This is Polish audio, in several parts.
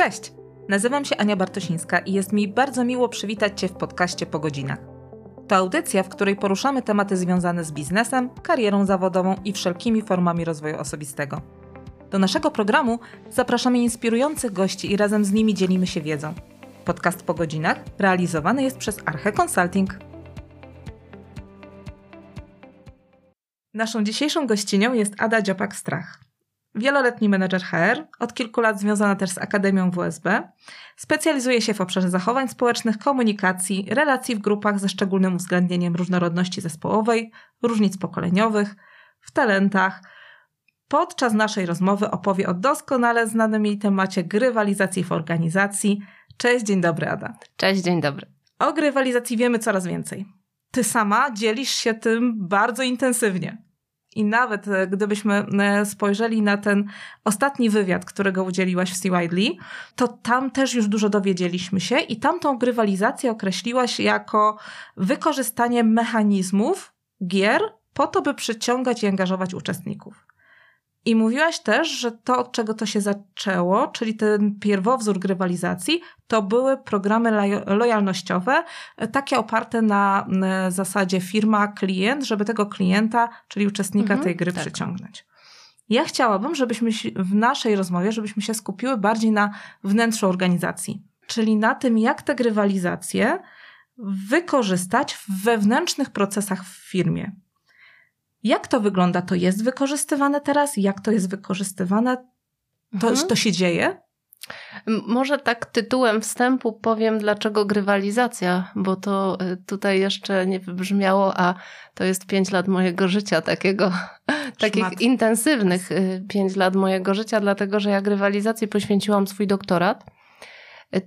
Cześć! Nazywam się Ania Bartosińska i jest mi bardzo miło przywitać Cię w podcaście Po godzinach. To audycja, w której poruszamy tematy związane z biznesem, karierą zawodową i wszelkimi formami rozwoju osobistego. Do naszego programu zapraszamy inspirujących gości i razem z nimi dzielimy się wiedzą. Podcast Po godzinach realizowany jest przez Arche Consulting. Naszą dzisiejszą gościnią jest Ada Dziopak-Strach. Wieloletni menedżer HR, od kilku lat związana też z Akademią WSB, specjalizuje się w obszarze zachowań społecznych, komunikacji, relacji w grupach ze szczególnym uwzględnieniem różnorodności zespołowej, różnic pokoleniowych, w talentach. Podczas naszej rozmowy opowie o doskonale znanym jej temacie grywalizacji w organizacji. Cześć, dzień dobry, Ada. Cześć, dzień dobry. O grywalizacji wiemy coraz więcej. Ty sama dzielisz się tym bardzo intensywnie. I nawet e, gdybyśmy e, spojrzeli na ten ostatni wywiad, którego udzieliłaś w C. Widely, to tam też już dużo dowiedzieliśmy się i tamtą grywalizację określiłaś jako wykorzystanie mechanizmów gier po to, by przyciągać i angażować uczestników. I mówiłaś też, że to, od czego to się zaczęło, czyli ten pierwowzór grywalizacji, to były programy lojalnościowe, e, takie oparte na zasadzie firma-klient, żeby tego klienta, czyli uczestnika mhm, tej gry tak. przyciągnąć. Ja chciałabym, żebyśmy w naszej rozmowie, żebyśmy się skupiły bardziej na wnętrzu organizacji, czyli na tym, jak te grywalizacje wykorzystać w wewnętrznych procesach w firmie. Jak to wygląda? To jest wykorzystywane teraz? Jak to jest wykorzystywane? To, mhm. to się dzieje? Może tak tytułem wstępu powiem, dlaczego grywalizacja, bo to y, tutaj jeszcze nie wybrzmiało, a to jest pięć lat mojego życia, takiego, takich intensywnych y, pięć lat mojego życia, dlatego że ja grywalizacji poświęciłam swój doktorat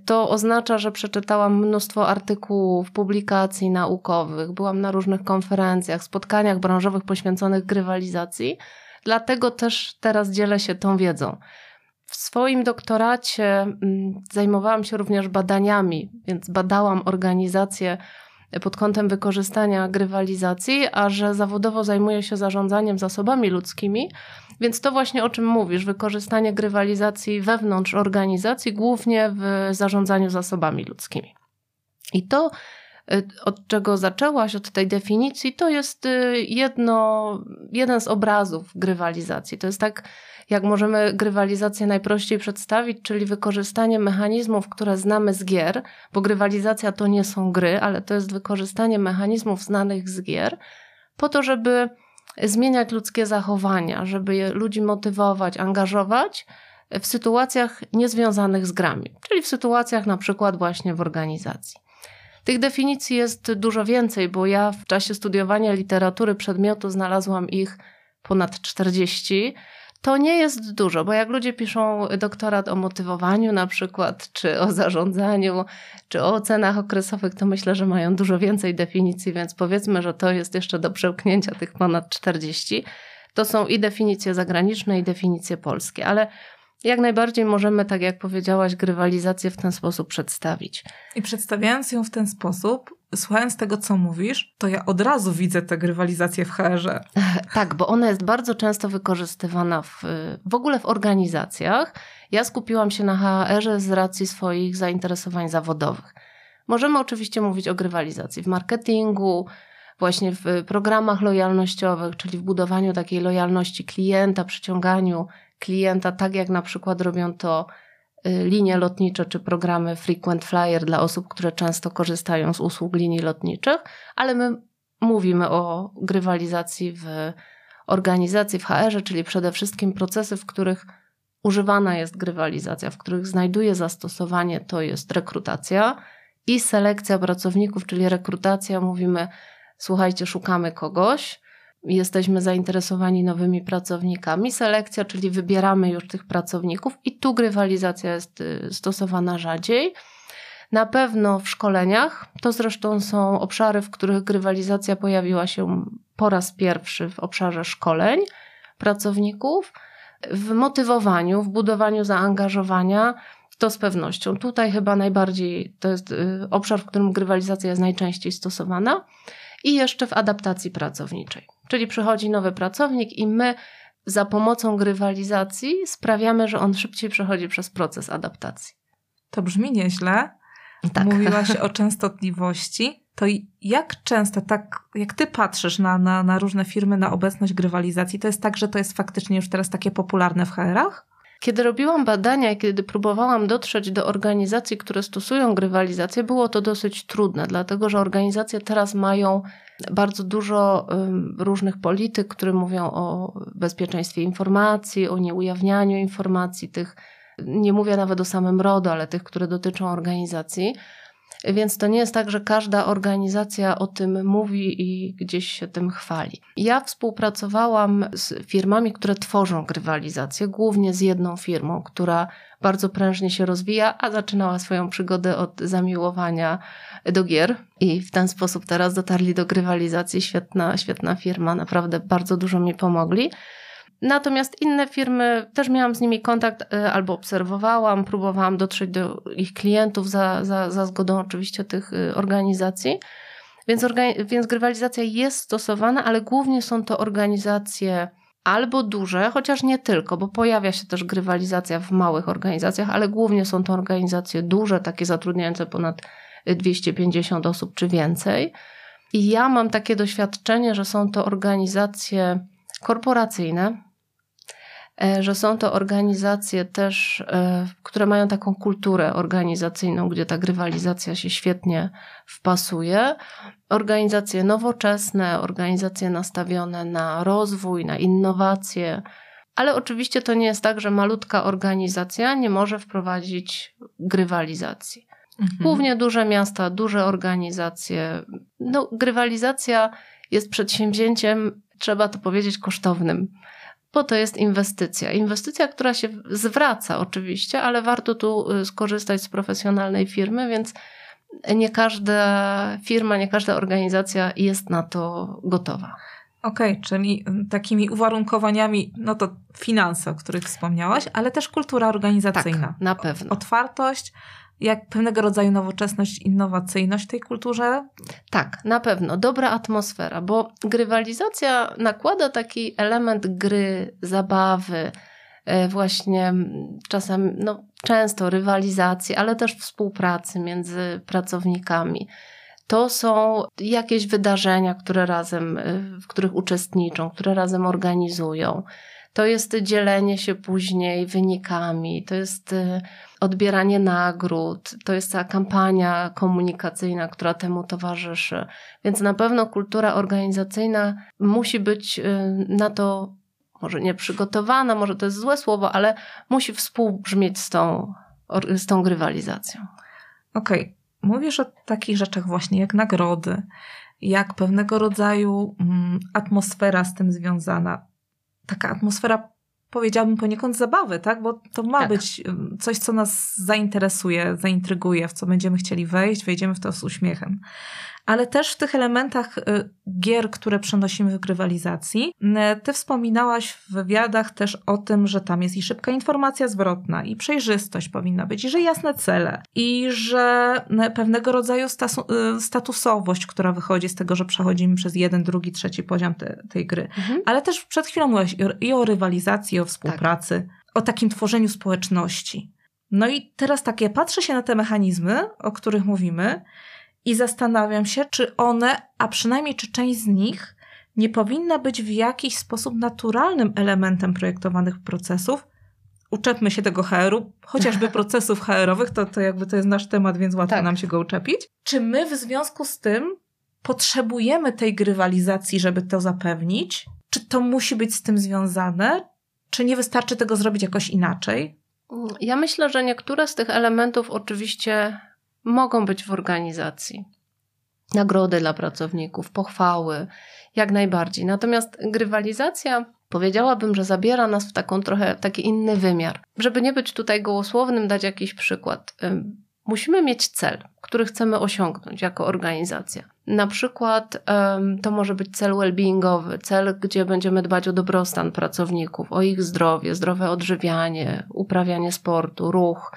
to oznacza, że przeczytałam mnóstwo artykułów, publikacji naukowych, byłam na różnych konferencjach, spotkaniach branżowych poświęconych grywalizacji, dlatego też teraz dzielę się tą wiedzą. W swoim doktoracie mm, zajmowałam się również badaniami, więc badałam organizacje pod kątem wykorzystania grywalizacji, a że zawodowo zajmuję się zarządzaniem zasobami ludzkimi, więc to właśnie o czym mówisz, wykorzystanie grywalizacji wewnątrz organizacji, głównie w zarządzaniu zasobami ludzkimi. I to, od czego zaczęłaś, od tej definicji, to jest y, jedno, jeden z obrazów grywalizacji. To jest tak, jak możemy grywalizację najprościej przedstawić, czyli wykorzystanie mechanizmów, które znamy z gier, bo grywalizacja to nie są gry, ale to jest wykorzystanie mechanizmów znanych z gier, po to, żeby zmieniać ludzkie zachowania, żeby ludzi motywować, angażować w sytuacjach niezwiązanych z grami, czyli w sytuacjach na przykład właśnie w organizacji. Tych definicji jest dużo więcej, bo ja w czasie studiowania literatury przedmiotu znalazłam ich ponad 40 to nie jest dużo, bo jak ludzie piszą doktorat o motywowaniu na przykład, czy o zarządzaniu, czy o ocenach okresowych, to myślę, że mają dużo więcej definicji, więc powiedzmy, że to jest jeszcze do przełknięcia tych ponad 40. To są i definicje zagraniczne, i definicje polskie, ale jak najbardziej możemy, tak jak powiedziałaś, grywalizację w ten sposób przedstawić. I przedstawiając ją w ten sposób, słuchając tego, co mówisz, to ja od razu widzę tę grywalizację w HR-ze. Tak, bo ona jest bardzo często wykorzystywana w, w ogóle w organizacjach. Ja skupiłam się na HR-ze z racji swoich zainteresowań zawodowych. Możemy oczywiście mówić o grywalizacji w marketingu, właśnie w programach lojalnościowych, czyli w budowaniu takiej lojalności klienta, przyciąganiu klienta, tak jak na przykład robią to y, linie lotnicze czy programy Frequent Flyer dla osób, które często korzystają z usług linii lotniczych, ale my mówimy o grywalizacji w organizacji, w HR-ze, czyli przede wszystkim procesy, w których używana jest grywalizacja, w których znajduje zastosowanie, to jest rekrutacja i selekcja pracowników, czyli rekrutacja, mówimy, słuchajcie, szukamy kogoś, jesteśmy zainteresowani nowymi pracownikami. Selekcja, czyli wybieramy już tych pracowników i tu grywalizacja jest y, stosowana rzadziej. Na pewno w szkoleniach, to zresztą są obszary, w których grywalizacja pojawiła się po raz pierwszy w obszarze szkoleń pracowników, w motywowaniu, w budowaniu zaangażowania, to z pewnością. Tutaj chyba najbardziej to jest y, obszar, w którym grywalizacja jest najczęściej stosowana i jeszcze w adaptacji pracowniczej. Czyli przychodzi nowy pracownik i my za pomocą grywalizacji sprawiamy, że on szybciej przechodzi przez proces adaptacji. To brzmi nieźle. Tak. Mówiłaś o częstotliwości. To jak często, tak jak ty patrzysz na, na, na różne firmy, na obecność grywalizacji, to jest tak, że to jest faktycznie już teraz takie popularne w HR-ach? Kiedy robiłam badania i kiedy próbowałam dotrzeć do organizacji, które stosują grywalizację, było to dosyć trudne, dlatego że organizacje teraz mają bardzo dużo różnych polityk, które mówią o bezpieczeństwie informacji, o nieujawnianiu informacji, tych, nie mówię nawet o samym RODO, ale tych, które dotyczą organizacji. Więc to nie jest tak, że każda organizacja o tym mówi i gdzieś się tym chwali. Ja współpracowałam z firmami, które tworzą grywalizację, głównie z jedną firmą, która bardzo prężnie się rozwija, a zaczynała swoją przygodę od zamiłowania do gier i w ten sposób teraz dotarli do grywalizacji. Świetna, świetna firma, naprawdę bardzo dużo mi pomogli. Natomiast inne firmy, też miałam z nimi kontakt e, albo obserwowałam, próbowałam dotrzeć do ich klientów za, za, za zgodą oczywiście tych e, organizacji. Więc, więc grywalizacja jest stosowana, ale głównie są to organizacje albo duże, chociaż nie tylko, bo pojawia się też grywalizacja w małych organizacjach, ale głównie są to organizacje duże, takie zatrudniające ponad 250 osób czy więcej. I ja mam takie doświadczenie, że są to organizacje korporacyjne, e, że są to organizacje też, e, które mają taką kulturę organizacyjną, gdzie ta grywalizacja się świetnie wpasuje. Organizacje nowoczesne, organizacje nastawione na rozwój, na innowacje. Ale oczywiście to nie jest tak, że malutka organizacja nie może wprowadzić grywalizacji. Mhm. Głównie duże miasta, duże organizacje. No, grywalizacja jest przedsięwzięciem trzeba to powiedzieć, kosztownym, bo to jest inwestycja. Inwestycja, która się zwraca oczywiście, ale warto tu y, skorzystać z profesjonalnej firmy, więc nie każda firma, nie każda organizacja jest na to gotowa. Okej, okay, czyli takimi uwarunkowaniami, no to finanse, o których wspomniałaś, ale też kultura organizacyjna. Tak, na pewno. Otwartość, jak pewnego rodzaju nowoczesność, innowacyjność w tej kulturze? Tak, na pewno. Dobra atmosfera, bo grywalizacja nakłada taki element gry, zabawy, e, właśnie czasem, no często rywalizacji, ale też współpracy między pracownikami. To są jakieś wydarzenia, które razem, e, w których uczestniczą, które razem organizują. To jest dzielenie się później wynikami, to jest e, odbieranie nagród, to jest cała kampania komunikacyjna, która temu towarzyszy. Więc na pewno kultura organizacyjna musi być y, na to może nie przygotowana, może to jest złe słowo, ale musi współbrzmieć z tą, z tą grywalizacją. Okej, okay. mówisz o takich rzeczach właśnie jak nagrody, jak pewnego rodzaju mm, atmosfera z tym związana. Taka atmosfera powiedziałabym poniekąd zabawy, tak? Bo to ma tak. być coś, co nas zainteresuje, zaintryguje, w co będziemy chcieli wejść, wejdziemy w to z uśmiechem ale też w tych elementach y, gier, które przenosimy w grywalizacji. Y, ty wspominałaś w wywiadach też o tym, że tam jest i szybka informacja zwrotna, i przejrzystość powinna być, i że jasne cele, i że y, pewnego rodzaju statusowość, która wychodzi z tego, że przechodzimy przez jeden, drugi, trzeci poziom te, tej gry. Mhm. Ale też przed chwilą mówiłaś i o rywalizacji, i o współpracy, tak. o takim tworzeniu społeczności. No i teraz tak, ja patrzę się na te mechanizmy, o których mówimy, i zastanawiam się, czy one, a przynajmniej czy część z nich, nie powinna być w jakiś sposób naturalnym elementem projektowanych procesów. Uczepmy się tego HR-u, chociażby procesów HR-owych, to, to jakby to jest nasz temat, więc łatwo tak. nam się go uczepić. Czy my w związku z tym potrzebujemy tej grywalizacji, żeby to zapewnić? Czy to musi być z tym związane? Czy nie wystarczy tego zrobić jakoś inaczej? Ja myślę, że niektóre z tych elementów oczywiście mogą być w organizacji. Nagrody dla pracowników, pochwały, jak najbardziej. Natomiast grywalizacja powiedziałabym, że zabiera nas w taką trochę taki inny wymiar. Żeby nie być tutaj gołosłownym, dać jakiś przykład. Musimy mieć cel, który chcemy osiągnąć jako organizacja. Na przykład to może być cel well-beingowy, cel, gdzie będziemy dbać o dobrostan pracowników, o ich zdrowie, zdrowe odżywianie, uprawianie sportu, ruch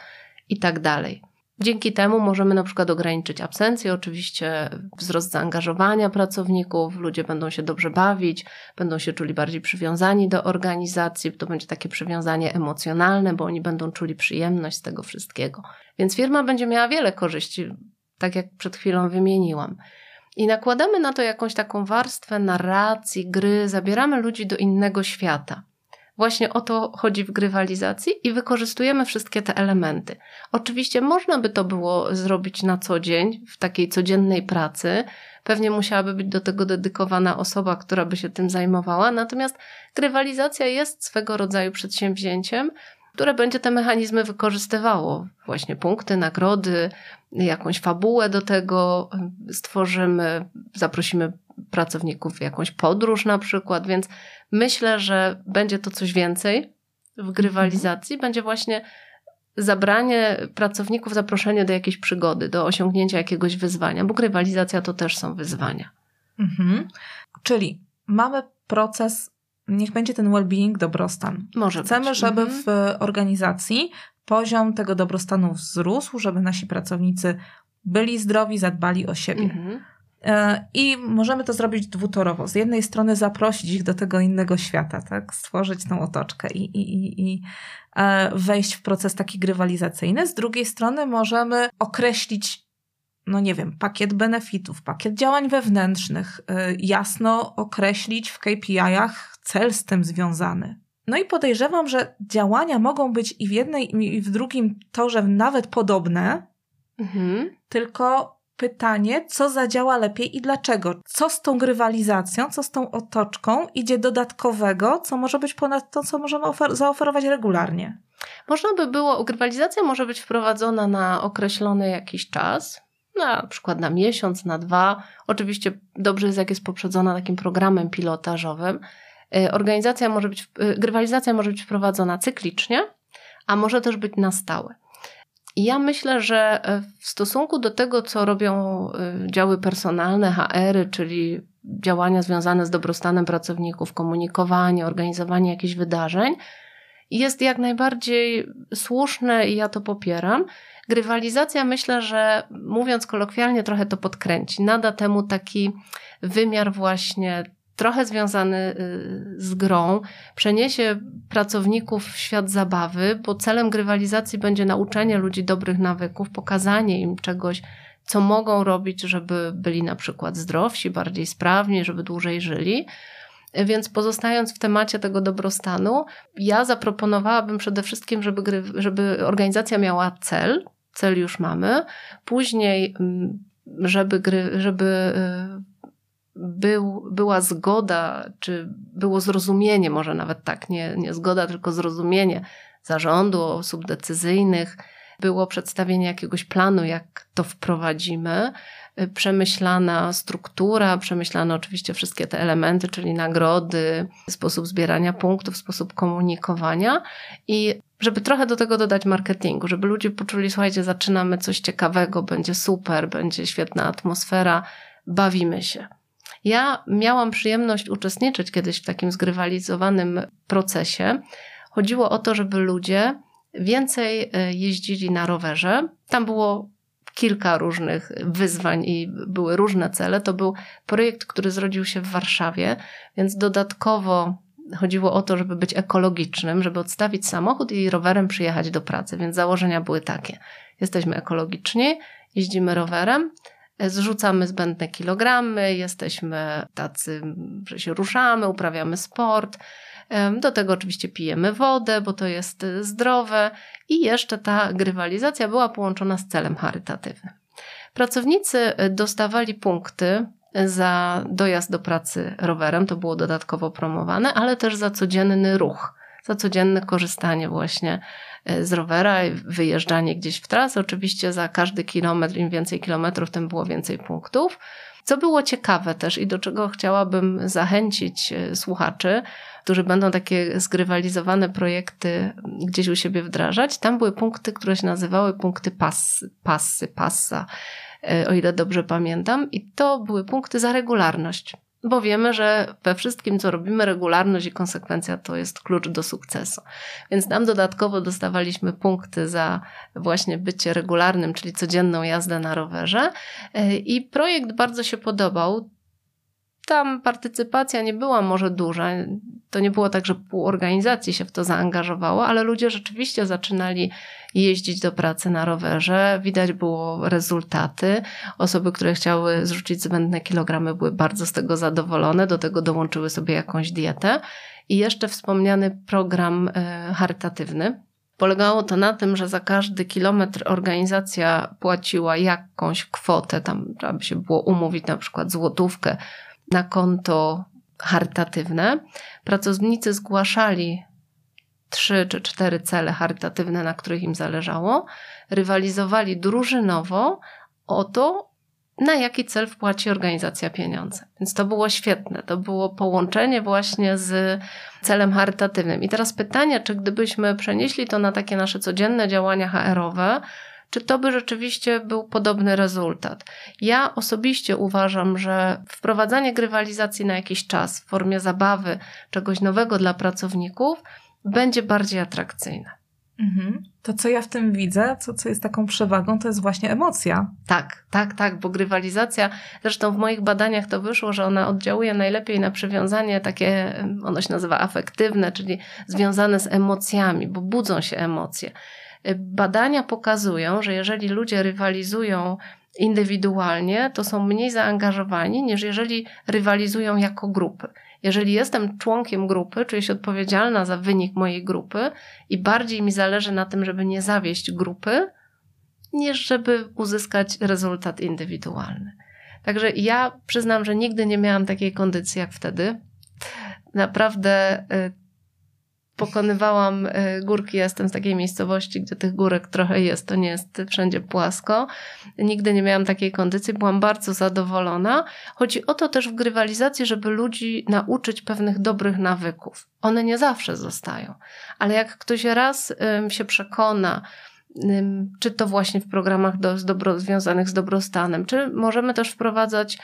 i tak dalej. Dzięki temu możemy na przykład ograniczyć absencję, oczywiście wzrost zaangażowania pracowników, ludzie będą się dobrze bawić, będą się czuli bardziej przywiązani do organizacji, to będzie takie przywiązanie emocjonalne, bo oni będą czuli przyjemność z tego wszystkiego. Więc firma będzie miała wiele korzyści, tak jak przed chwilą wymieniłam. I nakładamy na to jakąś taką warstwę narracji, gry, zabieramy ludzi do innego świata. Właśnie o to chodzi w grywalizacji i wykorzystujemy wszystkie te elementy. Oczywiście można by to było zrobić na co dzień, w takiej codziennej pracy. Pewnie musiałaby być do tego dedykowana osoba, która by się tym zajmowała. Natomiast grywalizacja jest swego rodzaju przedsięwzięciem, które będzie te mechanizmy wykorzystywało. Właśnie punkty, nagrody, jakąś fabułę do tego stworzymy, zaprosimy pracowników w jakąś podróż na przykład, więc myślę, że będzie to coś więcej w grywalizacji, mhm. będzie właśnie zabranie pracowników, zaproszenie do jakiejś przygody, do osiągnięcia jakiegoś wyzwania, bo grywalizacja to też są wyzwania. Mhm. Czyli mamy proces, niech będzie ten well-being, dobrostan. Może Chcemy, być. żeby mhm. w organizacji poziom tego dobrostanu wzrósł, żeby nasi pracownicy byli zdrowi, zadbali o siebie. Mhm. E, I możemy to zrobić dwutorowo. Z jednej strony zaprosić ich do tego innego świata, tak? stworzyć tą otoczkę i, i, i, i e, wejść w proces taki grywalizacyjny. Z drugiej strony możemy określić, no nie wiem, pakiet benefitów, pakiet działań wewnętrznych, e, jasno określić w KPI-ach cel z tym związany. No i podejrzewam, że działania mogą być i w jednej, i w drugim torze nawet podobne, mhm. tylko pytanie, co zadziała lepiej i dlaczego. Co z tą grywalizacją, co z tą otoczką idzie dodatkowego, co może być ponad to, co możemy zaoferować regularnie. Można by było, grywalizacja może być wprowadzona na określony jakiś czas, na przykład na miesiąc, na dwa. Oczywiście dobrze jest, jak jest poprzedzona takim programem pilotażowym. Y, organizacja może być, y, grywalizacja może być wprowadzona cyklicznie, a może też być na stałe. I ja myślę, że e, w stosunku do tego, co robią e, działy personalne, HR-y, czyli działania związane z dobrostanem pracowników, komunikowanie, organizowanie jakichś wydarzeń, jest jak najbardziej słuszne i ja to popieram. Grywalizacja myślę, że mówiąc kolokwialnie, trochę to podkręci. Nada temu taki wymiar właśnie trochę związany y, z grą, przeniesie pracowników w świat zabawy, bo celem grywalizacji będzie nauczenie ludzi dobrych nawyków, pokazanie im czegoś, co mogą robić, żeby byli na przykład zdrowsi, bardziej sprawni, żeby dłużej żyli. Więc pozostając w temacie tego dobrostanu, ja zaproponowałabym przede wszystkim, żeby, gry, żeby organizacja miała cel, cel już mamy, później mm, żeby, gry, żeby y, był, była zgoda, czy było zrozumienie, może nawet tak, nie, nie zgoda, tylko zrozumienie zarządu, osób decyzyjnych, było przedstawienie jakiegoś planu, jak to wprowadzimy, przemyślana struktura, przemyślane oczywiście wszystkie te elementy, czyli nagrody, sposób zbierania punktów, sposób komunikowania i żeby trochę do tego dodać marketingu, żeby ludzie poczuli, słuchajcie, zaczynamy coś ciekawego, będzie super, będzie świetna atmosfera, bawimy się. Ja miałam przyjemność uczestniczyć kiedyś w takim zgrywalizowanym procesie. Chodziło o to, żeby ludzie więcej e, jeździli na rowerze. Tam było kilka różnych wyzwań i były różne cele. To był projekt, który zrodził się w Warszawie, więc dodatkowo chodziło o to, żeby być ekologicznym, żeby odstawić samochód i rowerem przyjechać do pracy. Więc założenia były takie: jesteśmy ekologiczni, jeździmy rowerem, zrzucamy zbędne kilogramy, jesteśmy tacy, że się ruszamy, uprawiamy sport. Do tego oczywiście pijemy wodę, bo to jest y, zdrowe i jeszcze ta grywalizacja była połączona z celem charytatywnym. Pracownicy y, dostawali punkty za dojazd do pracy rowerem, to było dodatkowo promowane, ale też za codzienny ruch, za codzienne korzystanie właśnie z rowera, wyjeżdżanie gdzieś w trasę. Oczywiście za każdy kilometr, im więcej kilometrów, tym było więcej punktów. Co było ciekawe też i do czego chciałabym zachęcić e, słuchaczy, którzy będą takie zgrywalizowane projekty gdzieś u siebie wdrażać, tam były punkty, które się nazywały punkty passy, passy, passa, e, o ile dobrze pamiętam, i to były punkty za regularność. Bo wiemy, że we wszystkim, co robimy, regularność i konsekwencja to jest klucz do sukcesu. Więc tam dodatkowo dostawaliśmy punkty za właśnie bycie regularnym, czyli codzienną jazdę na rowerze. E, I projekt bardzo się podobał. Tam partycypacja nie była może duża. To nie było tak, że pół organizacji się w to zaangażowało, ale ludzie rzeczywiście zaczynali jeździć do pracy na rowerze. Widać było rezultaty. Osoby, które chciały zrzucić zbędne kilogramy, były bardzo z tego zadowolone. Do tego dołączyły sobie jakąś dietę. I jeszcze wspomniany program e, charytatywny. Polegało to na tym, że za każdy kilometr organizacja płaciła jakąś kwotę, tam trzeba by się było umówić na przykład złotówkę na konto charytatywne. Pracownicy zgłaszali trzy czy cztery cele charytatywne, na których im zależało, rywalizowali drużynowo o to, na jaki cel wpłaci organizacja pieniądze. Więc to było świetne. To było połączenie właśnie z celem charytatywnym. I teraz pytanie, czy gdybyśmy przenieśli to na takie nasze codzienne działania HR-owe, czy to by rzeczywiście był podobny rezultat. Ja osobiście uważam, że wprowadzanie grywalizacji na jakiś czas w formie zabawy, czegoś nowego dla pracowników, będzie bardziej atrakcyjne. Mhm. To, co ja w tym widzę, co, co jest taką przewagą, to jest właśnie emocja. Tak, tak, tak, bo grywalizacja, zresztą w moich badaniach to wyszło, że ona oddziałuje najlepiej na przywiązanie takie, ono się nazywa afektywne, czyli związane z emocjami, bo budzą się emocje. Badania pokazują, że jeżeli ludzie rywalizują indywidualnie, to są mniej zaangażowani niż jeżeli rywalizują jako grupy. Jeżeli jestem członkiem grupy, czuję się odpowiedzialna za wynik mojej grupy i bardziej mi zależy na tym, żeby nie zawieść grupy, niż żeby uzyskać rezultat indywidualny. Także ja przyznam, że nigdy nie miałam takiej kondycji jak wtedy. Naprawdę y, pokonywałam y, górki. Jestem z takiej miejscowości, gdzie tych górek trochę jest, to nie jest wszędzie płasko. Nigdy nie miałam takiej kondycji, byłam bardzo zadowolona. Chodzi o to też w grywalizacji, żeby ludzi nauczyć pewnych dobrych nawyków. One nie zawsze zostają, ale jak ktoś raz się przekona, czy to właśnie w programach do, z dobro, związanych z dobrostanem, czy możemy też wprowadzać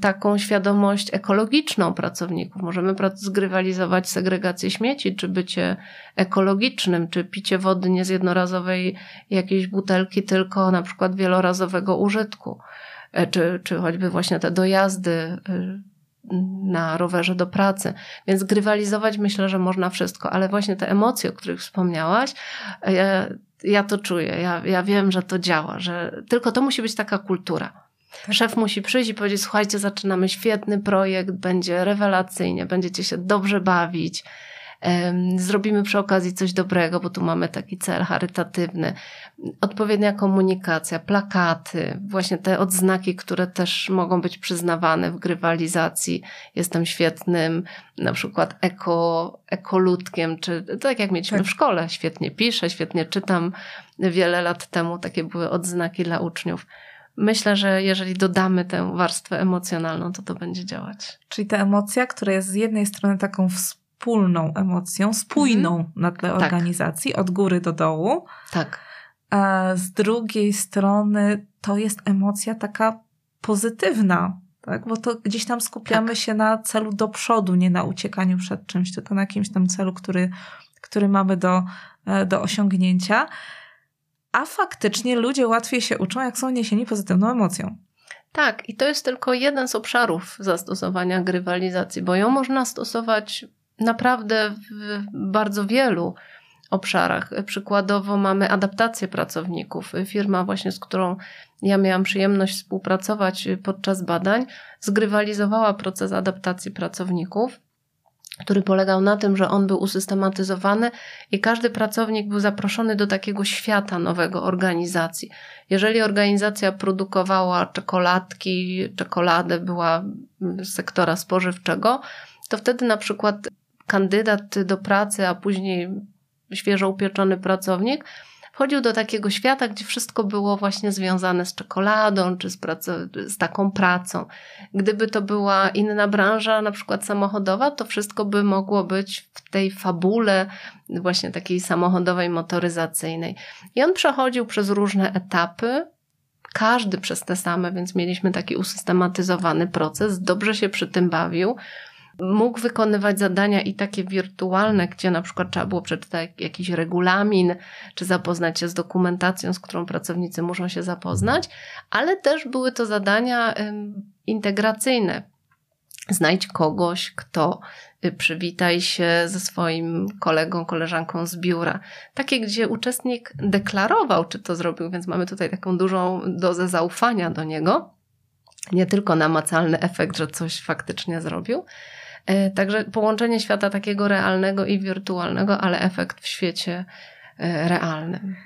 taką świadomość ekologiczną pracowników. Możemy zgrywalizować segregację śmieci, czy bycie ekologicznym, czy picie wody nie z jednorazowej jakiejś butelki, tylko na przykład wielorazowego użytku, e, czy, czy choćby właśnie te dojazdy e, na rowerze do pracy. Więc grywalizować myślę, że można wszystko, ale właśnie te emocje, o których wspomniałaś, ja, ja to czuję, ja, ja wiem, że to działa, że tylko to musi być taka kultura. Szef musi przyjść i powiedzieć: Słuchajcie, zaczynamy świetny projekt, będzie rewelacyjnie, będziecie się dobrze bawić. Zrobimy przy okazji coś dobrego, bo tu mamy taki cel charytatywny. Odpowiednia komunikacja, plakaty, właśnie te odznaki, które też mogą być przyznawane w grywalizacji. Jestem świetnym, na przykład eko, ekoludkiem, czy tak jak mieliśmy tak. w szkole. Świetnie piszę, świetnie czytam. Wiele lat temu takie były odznaki dla uczniów myślę, że jeżeli dodamy tę warstwę emocjonalną, to to będzie działać. Czyli ta emocja, która jest z jednej strony taką wspólną emocją, spójną mhm. na tle tak. organizacji, od góry do dołu. Tak. A z drugiej strony to jest emocja taka pozytywna, tak? Bo to gdzieś tam skupiamy tak. się na celu do przodu, nie na uciekaniu przed czymś, tylko na jakimś tam celu, który, który mamy do, e, do osiągnięcia a faktycznie ludzie łatwiej się uczą, jak są niesieni pozytywną emocją. Tak, i to jest tylko jeden z obszarów zastosowania grywalizacji, bo ją można stosować naprawdę w bardzo wielu obszarach. Przykładowo mamy adaptację pracowników. Firma właśnie, z którą ja miałam przyjemność współpracować podczas badań, zgrywalizowała proces adaptacji pracowników który polegał na tym, że on był usystematyzowany i każdy pracownik był zaproszony do takiego świata nowego organizacji. Jeżeli organizacja produkowała czekoladki, czekoladę była z sektora spożywczego, to wtedy na przykład kandydat do pracy, a później świeżo upieczony pracownik wchodził do takiego świata, gdzie wszystko było właśnie związane z czekoladą czy z, z taką pracą. Gdyby to była inna branża, na przykład samochodowa, to wszystko by mogło być w tej fabule właśnie takiej samochodowej, motoryzacyjnej. I on przechodził przez różne etapy, każdy przez te same, więc mieliśmy taki usystematyzowany proces, dobrze się przy tym bawił. Mógł wykonywać zadania i takie wirtualne, gdzie na przykład trzeba było przeczytać jakiś regulamin, czy zapoznać się z dokumentacją, z którą pracownicy muszą się zapoznać, ale też były to zadania integracyjne. Znajdź kogoś, kto y, przywitaj się ze swoim kolegą, koleżanką z biura. Takie, gdzie uczestnik deklarował, czy to zrobił, więc mamy tutaj taką dużą dozę zaufania do niego. Nie tylko namacalny efekt, że coś faktycznie zrobił. E, także połączenie świata takiego realnego i wirtualnego, ale efekt w świecie e, realnym.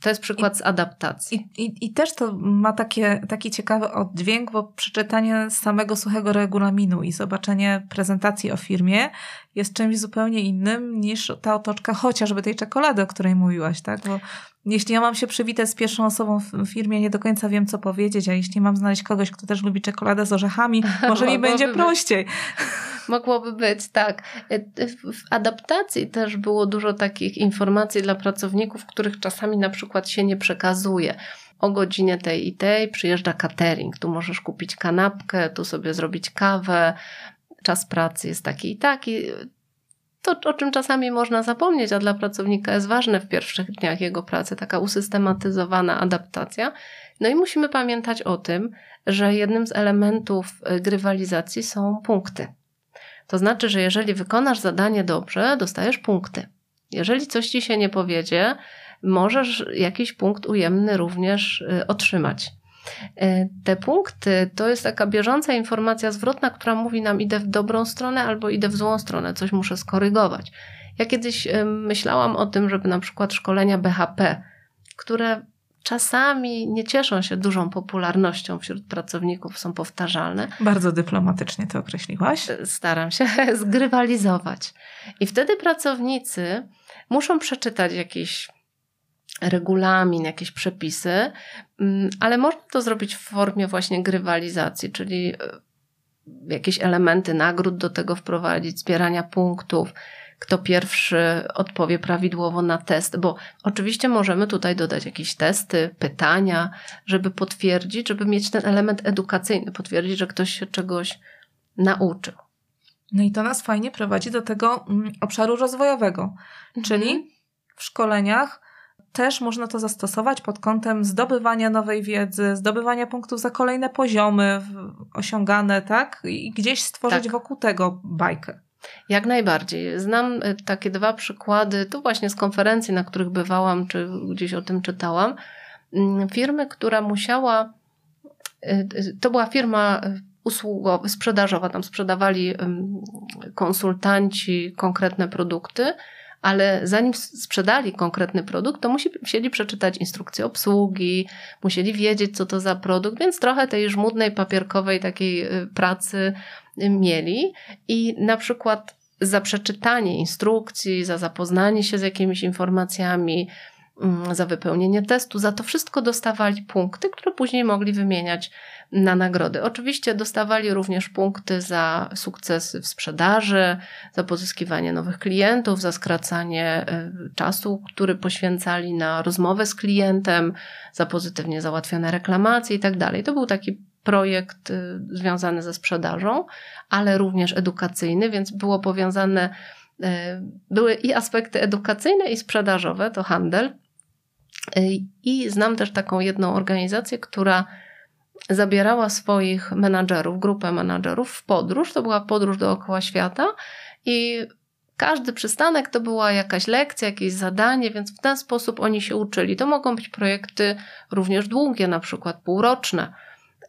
To jest przykład I, z adaptacji. I, i, I, też to ma takie, taki ciekawy oddźwięk, bo przeczytanie samego suchego regulaminu i zobaczenie prezentacji o firmie jest czymś zupełnie innym niż ta otoczka chociażby tej czekolady, o której mówiłaś, tak? Bo jeśli ja mam się przywitać z pierwszą osobą w firmie, nie do końca wiem, co powiedzieć, a jeśli mam znaleźć kogoś, kto też lubi czekoladę z orzechami, może mi będzie być. prościej. Mogłoby być, tak. W adaptacji też było dużo takich informacji dla pracowników, których czasami na przykład się nie przekazuje o godzinie tej i tej przyjeżdża catering, tu możesz kupić kanapkę, tu sobie zrobić kawę, czas pracy jest taki i taki. To, o czym czasami można zapomnieć, a dla pracownika jest ważne w pierwszych dniach jego pracy, taka usystematyzowana adaptacja. No i musimy pamiętać o tym, że jednym z elementów y, grywalizacji są punkty. To znaczy, że jeżeli wykonasz zadanie dobrze, dostajesz punkty. Jeżeli coś ci się nie powiedzie, możesz jakiś punkt ujemny również y, otrzymać. E, te punkty to jest taka bieżąca informacja zwrotna, która mówi nam idę w dobrą stronę albo idę w złą stronę, coś muszę skorygować. Ja kiedyś myślałam o tym, żeby na przykład szkolenia BHP, które czasami nie cieszą się dużą popularnością wśród pracowników, są powtarzalne. Bardzo dyplomatycznie to określiłaś. E, staram się zgrywalizować. I wtedy pracownicy muszą przeczytać jakieś regulamin, jakieś przepisy, mm, ale można to zrobić w formie właśnie grywalizacji, czyli e, jakieś elementy nagród do tego wprowadzić, zbierania punktów, kto pierwszy odpowie prawidłowo na test, bo oczywiście możemy tutaj dodać jakieś testy, pytania, żeby potwierdzić, żeby mieć ten element edukacyjny, potwierdzić, że ktoś się czegoś nauczył. No i to nas fajnie prowadzi do tego mm, obszaru rozwojowego, mhm. czyli w szkoleniach też można to zastosować pod kątem zdobywania nowej wiedzy, zdobywania punktów za kolejne poziomy osiągane, tak? I gdzieś stworzyć tak. wokół tego bajkę. Jak najbardziej. Znam y, takie dwa przykłady, tu właśnie z konferencji, na których bywałam, czy gdzieś o tym czytałam. Mm, firmy, która musiała, y, y, to była firma usługowa, sprzedażowa, tam sprzedawali konsultanci konkretne produkty ale zanim sprzedali konkretny produkt, to musieli przeczytać instrukcję obsługi, musieli wiedzieć, co to za produkt, więc trochę tej żmudnej, papierkowej takiej y, pracy y, mieli. I na przykład za przeczytanie instrukcji, za zapoznanie się z jakimiś informacjami, za wypełnienie testu, za to wszystko dostawali punkty, które później mogli wymieniać na nagrody. Oczywiście dostawali również punkty za sukcesy w sprzedaży, za pozyskiwanie nowych klientów, za skracanie y, czasu, który poświęcali na rozmowę z klientem, za pozytywnie załatwione reklamacje itd. Tak to był taki projekt y, związany ze sprzedażą, ale również edukacyjny, więc było powiązane, y, były i aspekty edukacyjne i sprzedażowe, to handel. I znam też taką jedną organizację, która zabierała swoich menadżerów, grupę menadżerów w podróż. To była podróż dookoła świata i każdy przystanek to była jakaś lekcja, jakieś zadanie, więc w ten sposób oni się uczyli. To mogą być projekty również długie, na przykład półroczne,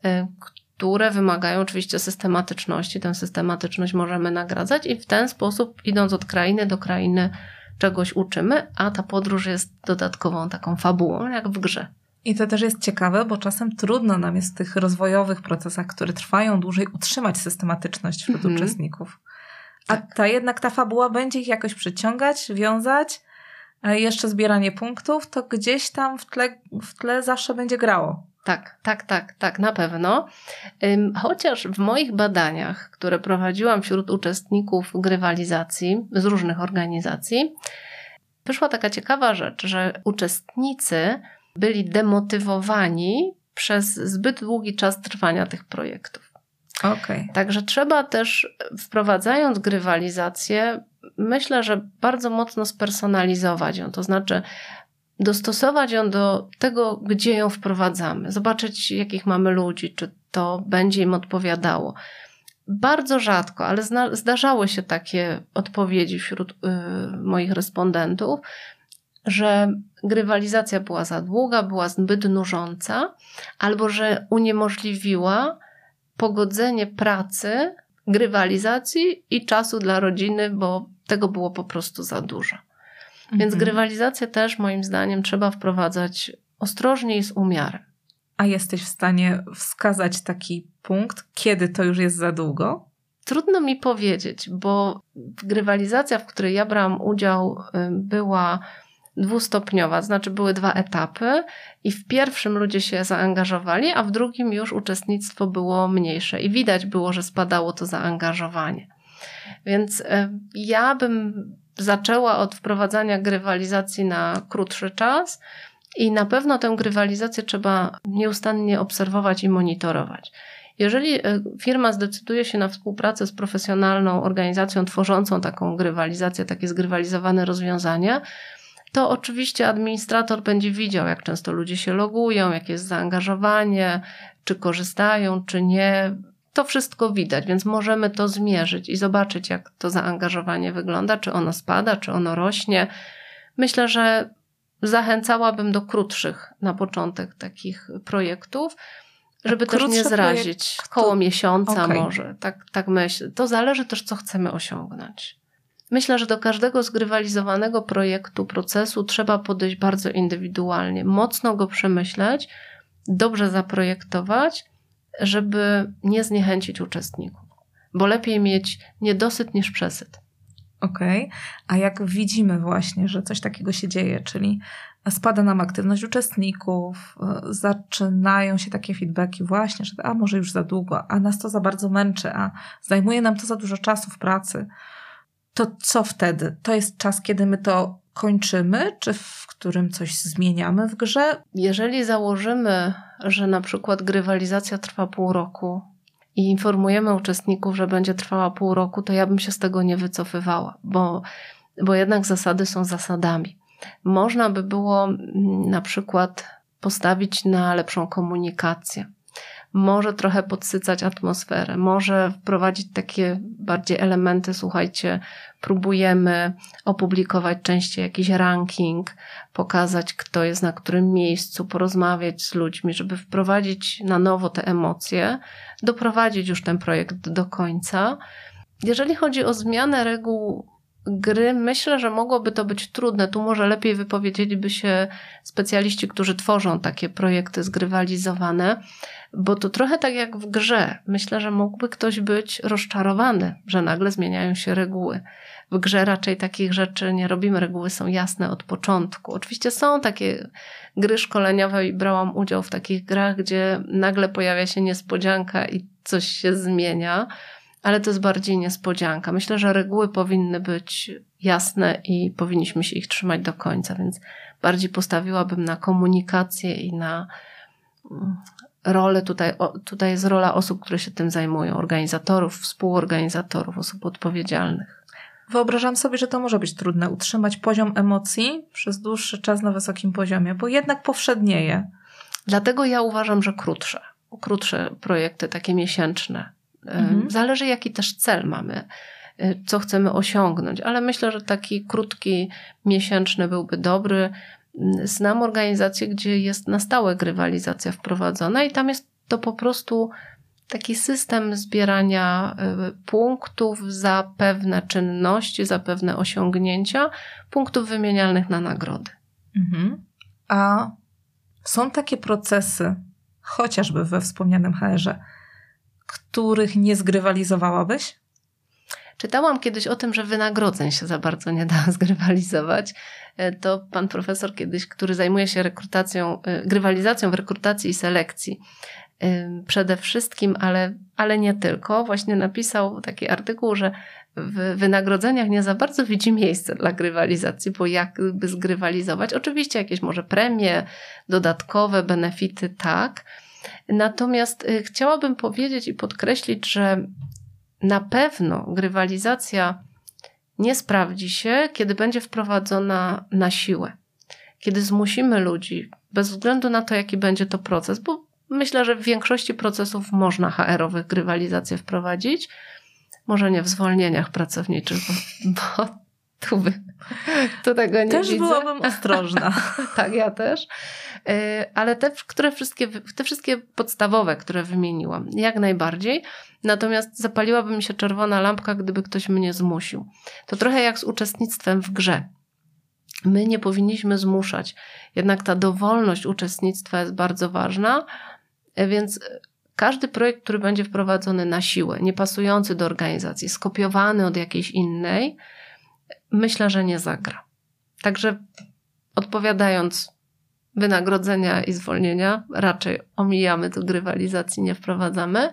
y, które wymagają oczywiście systematyczności. Tę systematyczność możemy nagradzać i w ten sposób, idąc od krainy do krainy, czegoś uczymy, a ta podróż jest dodatkową taką fabułą, jak w grze. I to też jest ciekawe, bo czasem trudno nam jest w tych rozwojowych procesach, które trwają dłużej, utrzymać systematyczność wśród mhm. uczestników. A tak. ta jednak ta fabuła będzie ich jakoś przyciągać, wiązać, jeszcze zbieranie punktów, to gdzieś tam w tle, w tle zawsze będzie grało. Tak, tak, tak, tak, na pewno. Chociaż w moich badaniach, które prowadziłam wśród uczestników grywalizacji z różnych organizacji, wyszła taka ciekawa rzecz, że uczestnicy byli demotywowani przez zbyt długi czas trwania tych projektów. Okay. Także trzeba też, wprowadzając grywalizację, myślę, że bardzo mocno spersonalizować ją. To znaczy, dostosować ją do tego, gdzie ją wprowadzamy, zobaczyć, jakich mamy ludzi, czy to będzie im odpowiadało. Bardzo rzadko, ale zdarzały się takie odpowiedzi wśród y, moich respondentów, że grywalizacja była za długa, była zbyt nużąca, albo że uniemożliwiła pogodzenie pracy, grywalizacji i czasu dla rodziny, bo tego było po prostu za dużo. Mhm. Więc grywalizację też moim zdaniem trzeba wprowadzać ostrożnie i z umiarem. A jesteś w stanie wskazać taki punkt, kiedy to już jest za długo? Trudno mi powiedzieć, bo grywalizacja, w której ja brałam udział, y, była dwustopniowa, znaczy były dwa etapy i w pierwszym ludzie się zaangażowali, a w drugim już uczestnictwo było mniejsze i widać było, że spadało to zaangażowanie. Więc y, ja bym zaczęła od wprowadzania grywalizacji na krótszy czas i na pewno tę grywalizację trzeba nieustannie obserwować i monitorować. Jeżeli e, firma zdecyduje się na współpracę z profesjonalną organizacją tworzącą taką grywalizację, takie zgrywalizowane rozwiązanie, to oczywiście administrator będzie widział, jak często ludzie się logują, jakie jest zaangażowanie, czy korzystają, czy nie. To wszystko widać, więc możemy to zmierzyć i zobaczyć, jak to zaangażowanie wygląda, czy ono spada, czy ono rośnie. Myślę, że zachęcałabym do krótszych na początek takich projektów, żeby też nie zrazić. Koło miesiąca okay. może, tak, tak myślę. To zależy też, co chcemy osiągnąć. Myślę, że do każdego zgrywalizowanego projektu, procesu trzeba podejść bardzo indywidualnie, mocno go przemyśleć, dobrze zaprojektować, żeby nie zniechęcić uczestników. Bo lepiej mieć niedosyt niż przesyt. Okej, okay. a jak widzimy właśnie, że coś takiego się dzieje, czyli spada nam aktywność uczestników, e, zaczynają się takie feedbacki właśnie, że a może już za długo, a nas to za bardzo męczy, a zajmuje nam to za dużo czasu w pracy, to co wtedy? To jest czas, kiedy my to kończymy, czy w którym coś zmieniamy w grze? Jeżeli założymy, że na przykład grywalizacja trwa pół roku, i informujemy uczestników, że będzie trwała pół roku, to ja bym się z tego nie wycofywała, bo, bo jednak zasady są zasadami. Można by było mm, na przykład postawić na lepszą komunikację może trochę podsycać atmosferę, może wprowadzić takie bardziej elementy, słuchajcie, próbujemy opublikować częściej jakiś ranking, pokazać, kto jest na którym miejscu, porozmawiać z ludźmi, żeby wprowadzić na nowo te emocje, doprowadzić już ten projekt do końca. Jeżeli chodzi o zmianę reguł gry, myślę, że mogłoby to być trudne. Tu może lepiej wypowiedzieliby się specjaliści, którzy tworzą takie projekty zgrywalizowane, bo to trochę tak jak w grze. Myślę, że mógłby ktoś być rozczarowany, że nagle zmieniają się reguły. W grze raczej takich rzeczy nie robimy, reguły są jasne od początku. Oczywiście są takie gry szkoleniowe i brałam udział w takich grach, gdzie nagle pojawia się niespodzianka i coś się zmienia ale to jest bardziej niespodzianka. Myślę, że reguły powinny być jasne i powinniśmy się ich trzymać do końca, więc bardziej postawiłabym na komunikację i na mm, rolę tutaj, tutaj jest rola osób, które się tym zajmują, organizatorów, współorganizatorów, osób odpowiedzialnych. Wyobrażam sobie, że to może być trudne utrzymać poziom emocji przez dłuższy czas na wysokim poziomie, bo jednak powszednieje. Dlatego ja uważam, że krótsze, krótsze projekty, takie miesięczne, Mhm. Zależy, jaki też cel mamy, y, co chcemy osiągnąć, ale myślę, że taki krótki, miesięczny byłby dobry. Znam organizację, gdzie jest na stałe grywalizacja wprowadzona i tam jest to po prostu taki system zbierania y, punktów za pewne czynności, za pewne osiągnięcia, punktów wymienialnych na nagrody. Mhm. A są takie procesy, chociażby we wspomnianym HR-ze, których nie zgrywalizowałabyś? Czytałam kiedyś o tym, że wynagrodzeń się za bardzo nie da zgrywalizować. E, to pan profesor kiedyś, który zajmuje się rekrutacją, e, grywalizacją w rekrutacji i selekcji, przede wszystkim, ale, ale nie tylko. Właśnie napisał taki artykuł, że w wynagrodzeniach nie za bardzo widzi miejsce dla grywalizacji, bo jakby zgrywalizować? Oczywiście jakieś może premie, dodatkowe benefity, tak. Natomiast y, chciałabym powiedzieć i podkreślić, że na pewno grywalizacja nie sprawdzi się, kiedy będzie wprowadzona na siłę. Kiedy zmusimy ludzi, bez względu na to, jaki będzie to proces, bo myślę, że w większości procesów można HR-owych grywalizację wprowadzić, może nie w zwolnieniach pracowniczych, bo, bo tu, by, tu tego nie też widzę. Też byłabym ostrożna. tak, ja też. Y, ale te, które wszystkie, te wszystkie podstawowe, które wymieniłam, jak najbardziej. Natomiast zapaliłaby mi się czerwona lampka, gdyby ktoś mnie zmusił. To trochę jak z uczestnictwem w grze. My nie powinniśmy zmuszać. Jednak ta dowolność uczestnictwa jest bardzo ważna, więc każdy projekt, który będzie wprowadzony na siłę, niepasujący do organizacji, skopiowany od jakiejś innej, myślę, że nie zagra. Także odpowiadając wynagrodzenia i zwolnienia, raczej omijamy tu grywalizacji, nie wprowadzamy.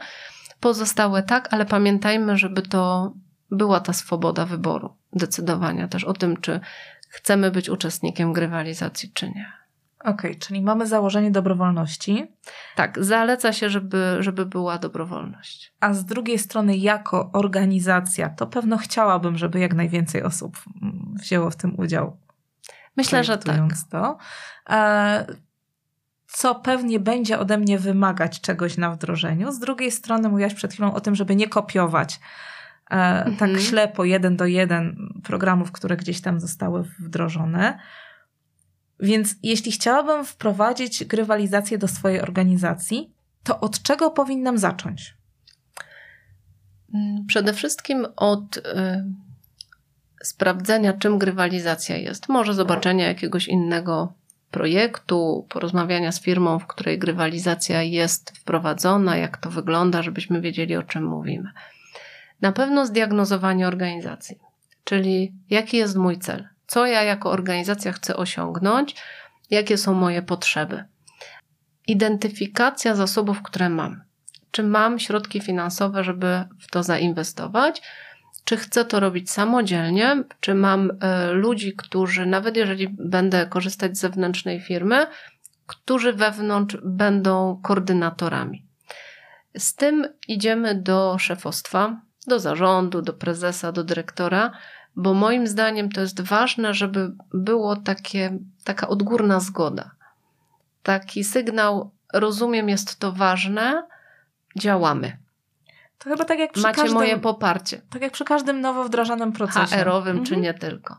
Pozostałe tak, ale pamiętajmy, żeby to była ta swoboda wyboru, decydowania też o tym, czy chcemy być uczestnikiem grywalizacji, czy nie. Okej, okay, czyli mamy założenie dobrowolności. Tak, zaleca się, żeby, żeby była dobrowolność. A z drugiej strony, jako organizacja, to pewno chciałabym, żeby jak najwięcej osób wzięło w tym udział. Myślę, że tak. To. E, co pewnie będzie ode mnie wymagać czegoś na wdrożeniu. Z drugiej strony mówiłaś przed chwilą o tym, żeby nie kopiować e, mhm. tak ślepo, jeden do jeden programów, które gdzieś tam zostały wdrożone. Więc jeśli chciałabym wprowadzić grywalizację do swojej organizacji, to od czego powinnam zacząć? Mm, przede wszystkim od y, sprawdzenia, czym grywalizacja jest. Może zobaczenia jakiegoś innego projektu, porozmawiania z firmą, w której grywalizacja jest wprowadzona, jak to wygląda, żebyśmy wiedzieli, o czym mówimy. Na pewno zdiagnozowanie organizacji, czyli jaki jest mój cel, co ja jako organizacja chcę osiągnąć, jakie są moje potrzeby. Identyfikacja zasobów, które mam. Czy mam środki finansowe, żeby w to zainwestować? Czy chcę to robić samodzielnie? Czy mam e, ludzi, którzy, nawet jeżeli będę korzystać z zewnętrznej firmy, którzy wewnątrz będą koordynatorami? Z tym idziemy do szefostwa, do zarządu, do prezesa, do dyrektora bo moim zdaniem to jest ważne, żeby było takie, taka odgórna zgoda. Taki sygnał, rozumiem, jest to ważne, działamy. To chyba tak jak przy Macie każdym, moje poparcie. Tak jak przy każdym nowo wdrażanym procesie. HR-owym mhm. czy nie tylko.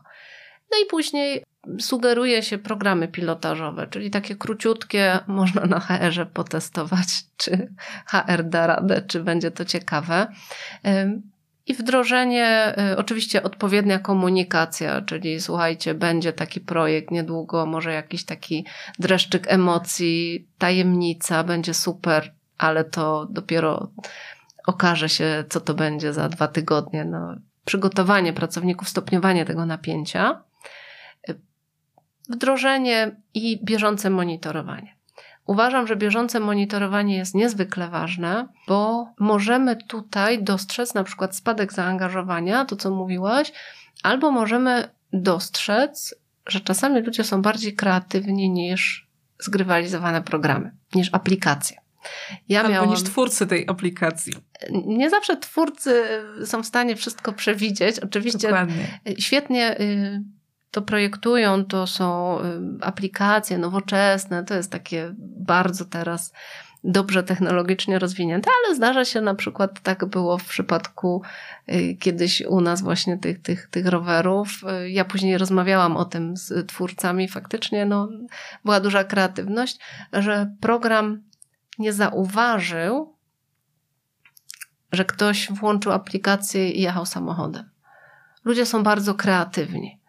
No i później sugeruje się programy pilotażowe, czyli takie króciutkie, można na HR-ze potestować, czy HR da radę, czy będzie to ciekawe. I wdrożenie, y, oczywiście odpowiednia komunikacja, czyli słuchajcie, będzie taki projekt niedługo, może jakiś taki dreszczyk emocji, tajemnica, będzie super, ale to dopiero okaże się, co to będzie za dwa tygodnie. No, przygotowanie pracowników, stopniowanie tego napięcia, y, wdrożenie i bieżące monitorowanie. Uważam, że bieżące monitorowanie jest niezwykle ważne, bo możemy tutaj dostrzec na przykład spadek zaangażowania, to co mówiłaś, albo możemy dostrzec, że czasami ludzie są bardziej kreatywni niż zgrywalizowane programy, niż aplikacje. Ja Albo miałam... niż twórcy tej aplikacji. Nie zawsze twórcy są w stanie wszystko przewidzieć. Oczywiście Dokładnie. świetnie y, to projektują, to są y, aplikacje nowoczesne, to jest takie bardzo teraz dobrze technologicznie rozwinięte, ale zdarza się na przykład, tak było w przypadku y, kiedyś u nas właśnie tych, tych, tych rowerów. Y, ja później rozmawiałam o tym z twórcami, faktycznie no, była duża kreatywność, że program nie zauważył, że ktoś włączył aplikację i jechał samochodem. Ludzie są bardzo kreatywni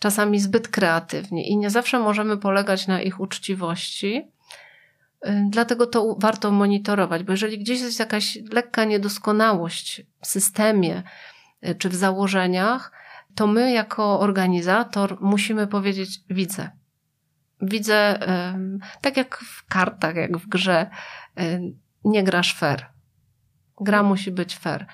czasami zbyt kreatywni i nie zawsze możemy polegać na ich uczciwości. Y, dlatego to warto monitorować, bo jeżeli gdzieś jest jakaś lekka niedoskonałość w systemie y, czy w założeniach, to my jako organizator musimy powiedzieć: Widzę. Widzę, tak jak w kartach, jak w grze, y, nie grasz fair. Gra musi być fair.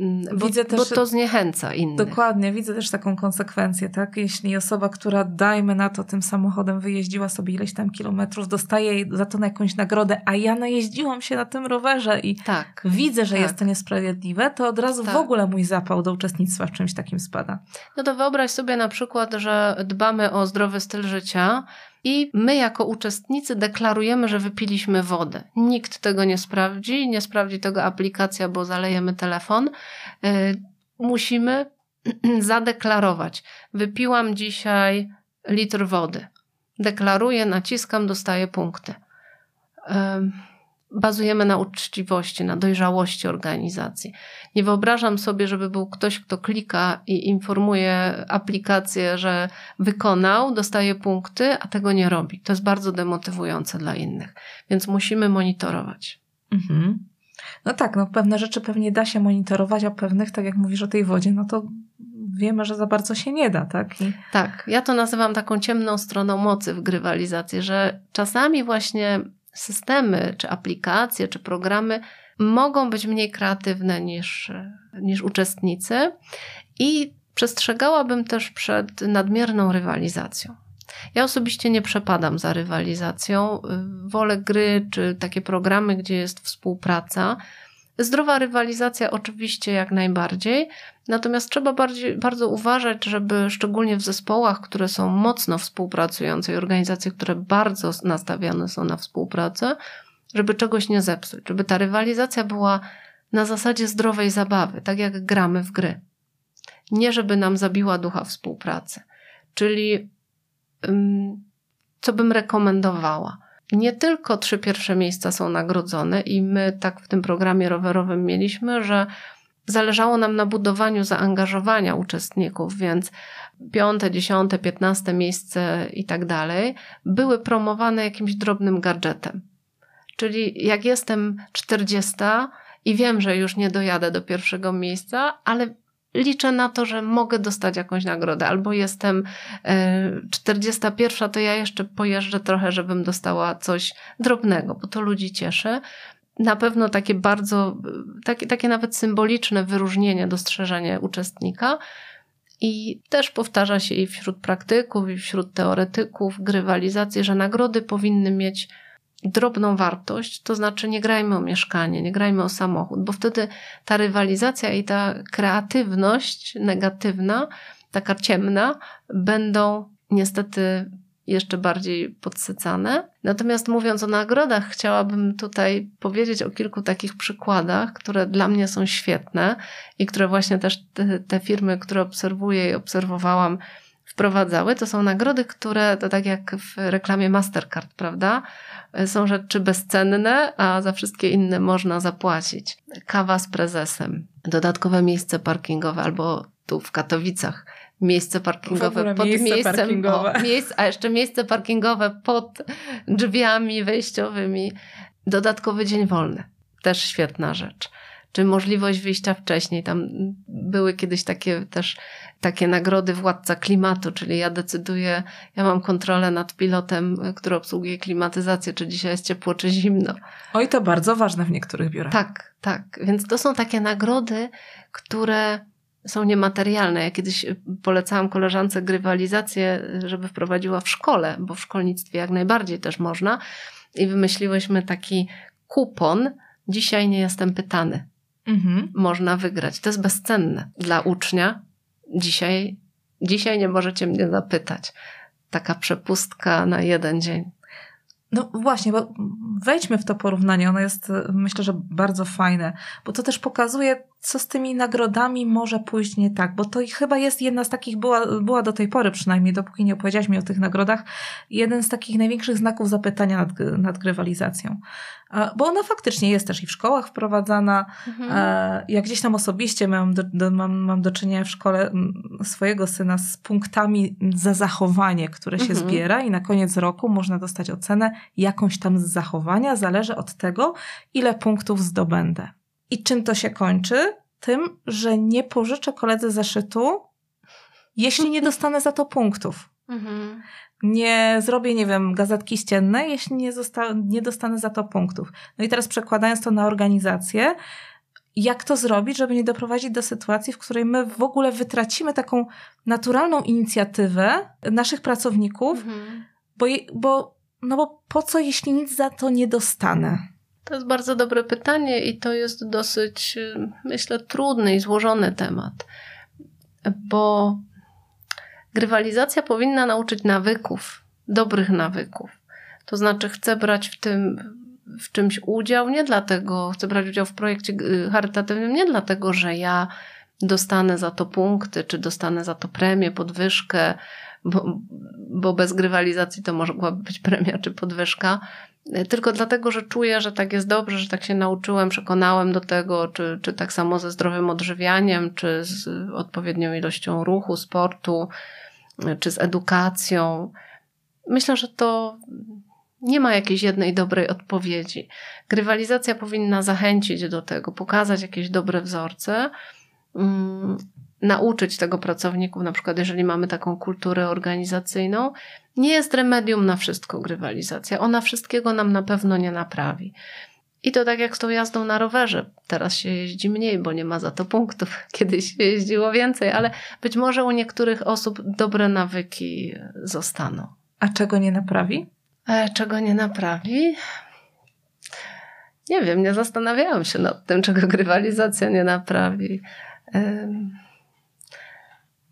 Mm, bo, widzę też, bo to zniechęca innych. Dokładnie, widzę też taką konsekwencję, tak? Jeśli osoba, która dajmy na to tym samochodem wyjeździła sobie ileś tam kilometrów, dostaje za to na jakąś nagrodę, a ja najeździłam się na tym rowerze i tak, widzę, że tak. jest to niesprawiedliwe, to od razu tak. w ogóle mój zapał do uczestnictwa w czymś takim spada. No to wyobraź sobie na przykład, że dbamy o zdrowy styl życia, i my jako uczestnicy deklarujemy, że wypiliśmy wodę. Nikt tego nie sprawdzi, nie sprawdzi tego aplikacja, bo zalejemy telefon. Y, musimy zadeklarować. Wypiłam dzisiaj litr wody. Deklaruję, naciskam, dostaję punkty bazujemy na uczciwości, na dojrzałości organizacji. Nie wyobrażam sobie, żeby był ktoś, kto klika i informuje aplikację, że wykonał, dostaje punkty, a tego nie robi. To jest bardzo demotywujące dla innych, więc musimy monitorować. Mhm. No tak, no pewne rzeczy pewnie da się monitorować, a pewnych, tak jak mówisz o tej wodzie, no to wiemy, że za bardzo się nie da, tak? I... Tak, ja to nazywam taką ciemną stroną mocy w grywalizacji, że czasami właśnie systemy, czy aplikacje, czy programy mogą być mniej kreatywne niż, niż uczestnicy i przestrzegałabym też przed nadmierną rywalizacją. Ja osobiście nie przepadam za rywalizacją. Wolę gry czy takie programy, gdzie jest współpraca. Zdrowa rywalizacja oczywiście jak najbardziej, natomiast trzeba bardziej, bardzo uważać, żeby szczególnie w zespołach, które są mocno współpracujące i organizacje, które bardzo nastawione są na współpracę, żeby czegoś nie zepsuć, żeby ta rywalizacja była na zasadzie zdrowej zabawy, tak jak gramy w gry. Nie żeby nam zabiła ducha współpracy. Czyli co bym rekomendowała? Nie tylko trzy pierwsze miejsca są nagrodzone i my tak w tym programie rowerowym mieliśmy, że zależało nam na budowaniu zaangażowania uczestników, więc piąte, dziesiąte, piętnaste miejsce i tak dalej były promowane jakimś drobnym gadżetem. Czyli jak jestem czterdziesta i wiem, że już nie dojadę do pierwszego miejsca, ale liczę na to, że mogę dostać jakąś nagrodę, albo jestem 41, e, to ja jeszcze pojeżdżę trochę, żebym dostała coś drobnego, bo to ludzi cieszy. Na pewno takie bardzo, takie, takie nawet symboliczne wyróżnienie, dostrzeżenie uczestnika. I też powtarza się i wśród praktyków, i wśród teoretyków grywalizacji, że nagrody powinny mieć drobną wartość, to znaczy nie grajmy o mieszkanie, nie grajmy o samochód, bo wtedy ta rywalizacja i ta kreatywność negatywna, taka ciemna, będą niestety jeszcze bardziej podsycane. Natomiast mówiąc o nagrodach, chciałabym tutaj powiedzieć o kilku takich przykładach, które dla mnie są świetne i które właśnie też te, te firmy, które obserwuję i obserwowałam, wprowadzały. To są nagrody, które to tak jak w reklamie Mastercard, prawda? Są rzeczy bezcenne, a za wszystkie inne można zapłacić. Kawa z prezesem, dodatkowe miejsce parkingowe albo tu w Katowicach miejsce parkingowe pod miejsce miejscem, parkingowe. O, miejsce, a jeszcze miejsce parkingowe pod drzwiami wejściowymi. Dodatkowy dzień wolny. Też świetna rzecz czy możliwość wyjścia wcześniej. Tam były kiedyś takie też takie nagrody władca klimatu, czyli ja decyduję, ja mam kontrolę nad pilotem, który obsługuje klimatyzację, czy dzisiaj jest ciepło, czy zimno. Oj, to bardzo ważne w niektórych biurach. Tak, tak. Więc to są takie nagrody, które są niematerialne. Ja kiedyś polecałam koleżance grywalizację, żeby wprowadziła w szkole, bo w szkolnictwie jak najbardziej też można. I wymyśliłyśmy taki kupon. Dzisiaj nie jestem pytany mhm. można wygrać. To jest bezcenne dla ucznia. Dzisiaj, dzisiaj nie możecie mnie zapytać. Taka przepustka na jeden dzień. No właśnie, bo wejdźmy w to porównanie. Ono jest, myślę, że bardzo fajne, bo to też pokazuje, co z tymi nagrodami może pójść nie tak, bo to chyba jest jedna z takich, była, była do tej pory przynajmniej, dopóki nie opowiedziałaś mi o tych nagrodach, jeden z takich największych znaków zapytania nad, nad grywalizacją. Bo ona faktycznie jest też i w szkołach wprowadzana. Mhm. Ja gdzieś tam osobiście mam do, do, mam, mam do czynienia w szkole swojego syna z punktami za zachowanie, które się mhm. zbiera i na koniec roku można dostać ocenę jakąś tam z zachowania, zależy od tego, ile punktów zdobędę. I czym to się kończy? Tym, że nie pożyczę koledze zeszytu, jeśli nie dostanę za to punktów. Mhm. Nie zrobię, nie wiem, gazetki ściennej, jeśli nie, nie dostanę za to punktów. No i teraz przekładając to na organizację, jak to zrobić, żeby nie doprowadzić do sytuacji, w której my w ogóle wytracimy taką naturalną inicjatywę naszych pracowników, mhm. bo, bo, no bo po co, jeśli nic za to nie dostanę? To jest bardzo dobre pytanie i to jest dosyć, y, myślę, trudny i złożony temat, bo grywalizacja powinna nauczyć nawyków, dobrych nawyków. To znaczy, chcę brać w tym w czymś udział, nie dlatego, chcę brać udział w projekcie y, charytatywnym, nie dlatego, że ja dostanę za to punkty, czy dostanę za to premię, podwyżkę, bo, bo bez grywalizacji to mogłaby być premia czy podwyżka, tylko dlatego, że czuję, że tak jest dobrze, że tak się nauczyłem, przekonałem do tego, czy, czy tak samo ze zdrowym odżywianiem, czy z odpowiednią ilością ruchu, sportu, czy z edukacją. Myślę, że to nie ma jakiejś jednej dobrej odpowiedzi. Grywalizacja powinna zachęcić do tego, pokazać jakieś dobre wzorce, um, nauczyć tego pracowników, na przykład jeżeli mamy taką kulturę organizacyjną. Nie jest remedium na wszystko grywalizacja. Ona wszystkiego nam na pewno nie naprawi. I to tak jak z tą jazdą na rowerze. Teraz się jeździ mniej, bo nie ma za to punktów. Kiedyś się jeździło więcej, ale być może u niektórych osób dobre nawyki zostaną. A czego nie naprawi? E, czego nie naprawi? Nie wiem, nie zastanawiałam się nad tym, czego grywalizacja nie naprawi.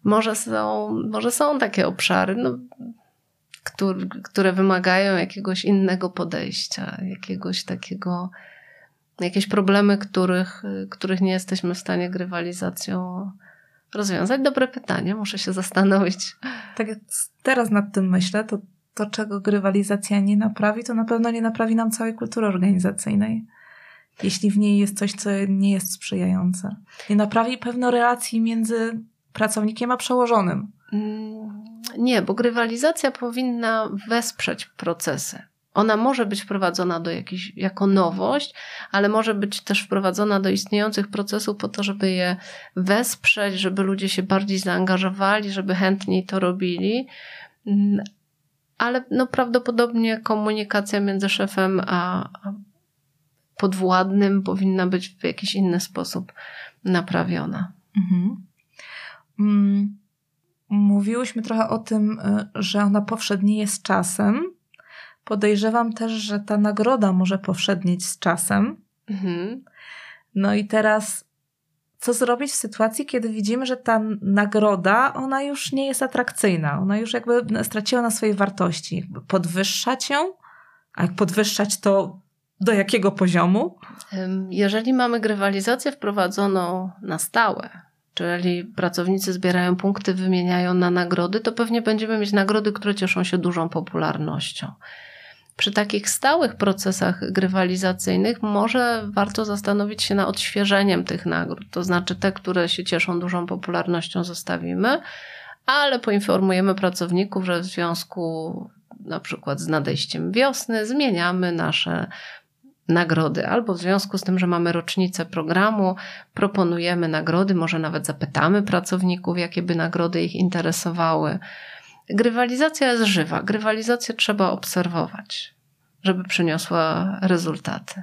Może są, może są takie obszary, no, które, które wymagają jakiegoś innego podejścia, jakiegoś takiego, jakieś problemy, których, których nie jesteśmy w stanie grywalizacją rozwiązać. Dobre pytanie, muszę się zastanowić. Tak jak teraz nad tym myślę, to to, czego grywalizacja nie naprawi, to na pewno nie naprawi nam całej kultury organizacyjnej. Jeśli w niej jest coś, co nie jest sprzyjające. Nie naprawi pewno relacji między pracownikiem a przełożonym. Mm, nie, bo grywalizacja powinna wesprzeć procesy. Ona może być wprowadzona do jakiś, jako nowość, ale może być też wprowadzona do istniejących procesów po to, żeby je wesprzeć, żeby ludzie się bardziej zaangażowali, żeby chętniej to robili. Mm, ale no prawdopodobnie komunikacja między szefem a podwładnym powinna być w jakiś inny sposób naprawiona. Mhm. Mm, mówiłyśmy trochę o tym, y, że ona powszednieje z czasem. Podejrzewam też, że ta nagroda może powszednieć z czasem. Mhm. No i teraz co zrobić w sytuacji, kiedy widzimy, że ta nagroda, ona już nie jest atrakcyjna, ona już jakby straciła na swojej wartości. Podwyższać ją? A jak podwyższać, to do jakiego poziomu? Jeżeli mamy grywalizację wprowadzoną na stałe, czyli pracownicy zbierają punkty, wymieniają na nagrody, to pewnie będziemy mieć nagrody, które cieszą się dużą popularnością przy takich stałych procesach grywalizacyjnych może warto zastanowić się nad odświeżeniem tych nagród. To znaczy te, które się cieszą dużą popularnością zostawimy, ale poinformujemy pracowników, że w związku na przykład z nadejściem wiosny zmieniamy nasze nagrody, albo w związku z tym, że mamy rocznicę programu, proponujemy nagrody, może nawet zapytamy pracowników, jakie by nagrody ich interesowały. Grywalizacja jest żywa. Grywalizację trzeba obserwować, żeby przyniosła rezultaty.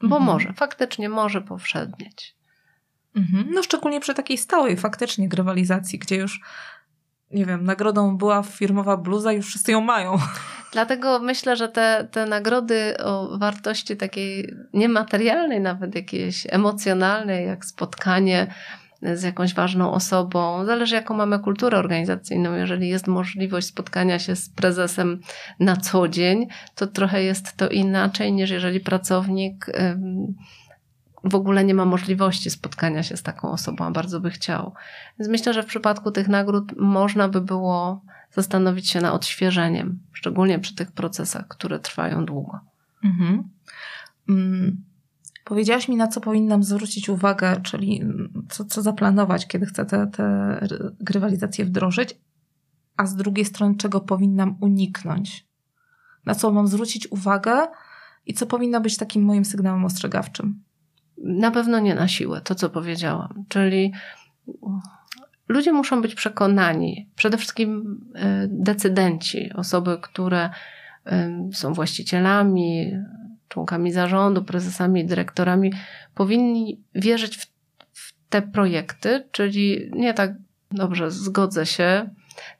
Bo mhm. może, faktycznie może powszednieć. Mhm. No szczególnie przy takiej stałej faktycznie grywalizacji, gdzie już nie wiem, nagrodą była firmowa bluza, już wszyscy ją mają. Dlatego myślę, że te, te nagrody o wartości takiej niematerialnej, nawet jakiejś emocjonalnej, jak spotkanie z jakąś ważną osobą. Zależy, jaką mamy kulturę organizacyjną. Jeżeli jest możliwość spotkania się z prezesem na co dzień, to trochę jest to inaczej niż jeżeli pracownik w ogóle nie ma możliwości spotkania się z taką osobą, a bardzo by chciał. Więc myślę, że w przypadku tych nagród można by było zastanowić się nad odświeżeniem, szczególnie przy tych procesach, które trwają długo. Mhm. Mm, Powiedziałaś mi, na co powinnam zwrócić uwagę, czyli co, co zaplanować, kiedy chcę te, te wdrożyć, a z drugiej strony, czego powinnam uniknąć. Na co mam zwrócić uwagę i co powinno być takim moim sygnałem ostrzegawczym. Na pewno nie na siłę, to co powiedziałam. Czyli ludzie muszą być przekonani, przede wszystkim e, decydenci, osoby, które są właścicielami, członkami zarządu, prezesami, dyrektorami, powinni wierzyć w, w te projekty, czyli nie tak dobrze, zgodzę się,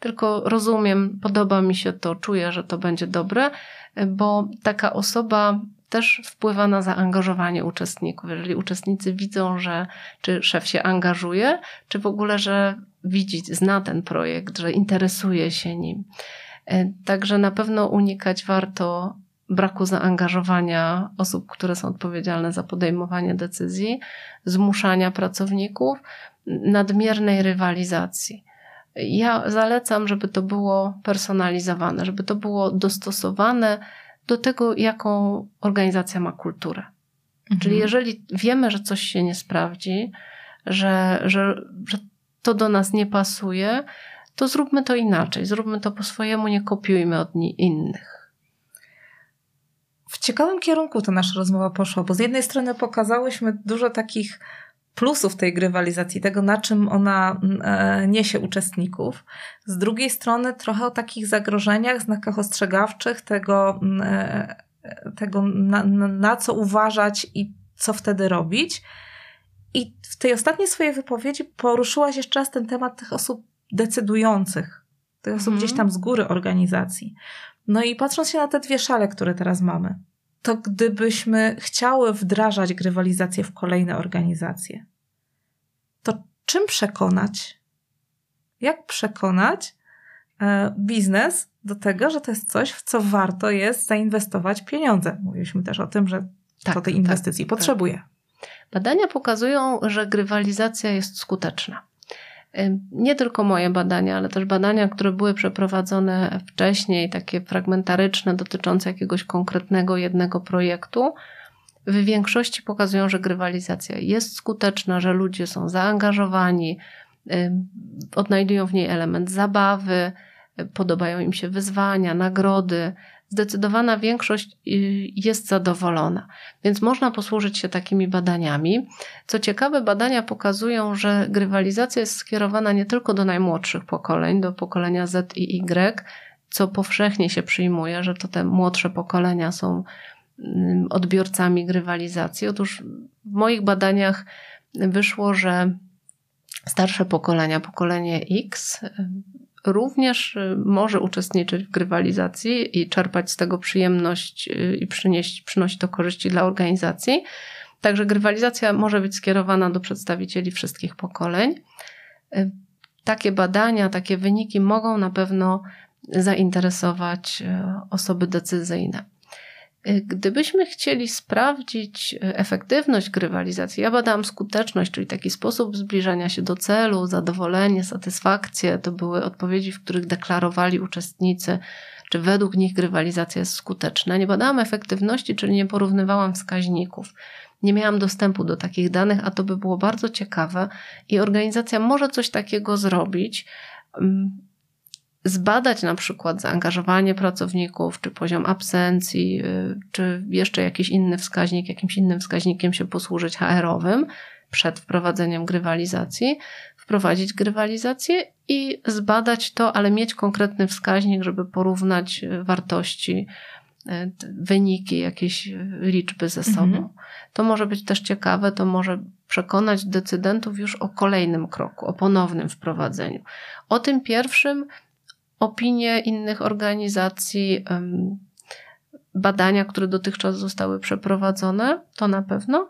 tylko rozumiem, podoba mi się to, czuję, że to będzie dobre, bo taka osoba też wpływa na zaangażowanie uczestników. Jeżeli uczestnicy widzą, że czy szef się angażuje, czy w ogóle, że widzi, zna ten projekt, że interesuje się nim. E, także na pewno unikać warto braku zaangażowania osób, które są odpowiedzialne za podejmowanie decyzji, zmuszania pracowników, nadmiernej rywalizacji. Ja zalecam, żeby to było personalizowane, żeby to było dostosowane do tego, jaką organizacja ma kulturę. Mhm. Czyli jeżeli wiemy, że coś się nie sprawdzi, że, że, że to do nas nie pasuje, to zróbmy to inaczej, zróbmy to po swojemu, nie kopiujmy od innych. W ciekawym kierunku ta nasza rozmowa poszła, bo z jednej strony pokazałyśmy dużo takich plusów tej grywalizacji, tego na czym ona mm, e, niesie uczestników. Z drugiej strony trochę o takich zagrożeniach, znakach ostrzegawczych, tego, mm, e, tego na, na co uważać i co wtedy robić. I w tej ostatniej swojej wypowiedzi poruszyłaś jeszcze raz ten temat tych osób decydujących, tych osób gdzieś mhm. tam z góry organizacji. No i patrząc się na te dwie szale, które teraz mamy, to gdybyśmy chciały wdrażać grywalizację w kolejne organizacje, to czym przekonać? Jak przekonać e, biznes do tego, że to jest coś, w co warto jest zainwestować pieniądze? Mówiliśmy też o tym, że tak, to tej tak, inwestycji tak, potrzebuje. Tak. Badania pokazują, że grywalizacja jest skuteczna. Nie tylko moje badania, ale też badania, które były przeprowadzone wcześniej, takie fragmentaryczne, dotyczące jakiegoś konkretnego jednego projektu, w większości pokazują, że grywalizacja jest skuteczna, że ludzie są zaangażowani, odnajdują w niej element zabawy, podobają im się wyzwania, nagrody, zdecydowana większość y, jest zadowolona. Więc można posłużyć się takimi badaniami. Co ciekawe, badania pokazują, że grywalizacja jest skierowana nie tylko do najmłodszych pokoleń, do pokolenia Z i Y, co powszechnie się przyjmuje, że to te młodsze pokolenia są odbiorcami grywalizacji. Otóż w moich badaniach wyszło, że starsze pokolenia, pokolenie X, również y, może uczestniczyć w grywalizacji i czerpać z tego przyjemność y, i przynieść, przynosić to korzyści dla organizacji. Także grywalizacja może być skierowana do przedstawicieli wszystkich pokoleń. Y, takie badania, takie wyniki mogą na pewno zainteresować osoby decyzyjne. Gdybyśmy chcieli sprawdzić efektywność grywalizacji, ja badałam skuteczność, czyli taki sposób zbliżania się do celu, zadowolenie, satysfakcję. To były odpowiedzi, w których deklarowali uczestnicy, czy według nich grywalizacja jest skuteczna. Nie badałam efektywności, czyli nie porównywałam wskaźników. Nie miałam dostępu do takich danych, a to by było bardzo ciekawe i organizacja może coś takiego zrobić zbadać na przykład zaangażowanie pracowników, czy poziom absencji, y, czy jeszcze jakiś inny wskaźnik, jakimś innym wskaźnikiem się posłużyć HR-owym przed wprowadzeniem grywalizacji, wprowadzić grywalizację i zbadać to, ale mieć konkretny wskaźnik, żeby porównać y, wartości, y, wyniki, jakieś liczby ze sobą. Mhm. To może być też ciekawe, to może przekonać decydentów już o kolejnym kroku, o ponownym wprowadzeniu. O tym pierwszym opinie innych organizacji, badania, które dotychczas zostały przeprowadzone, to na pewno,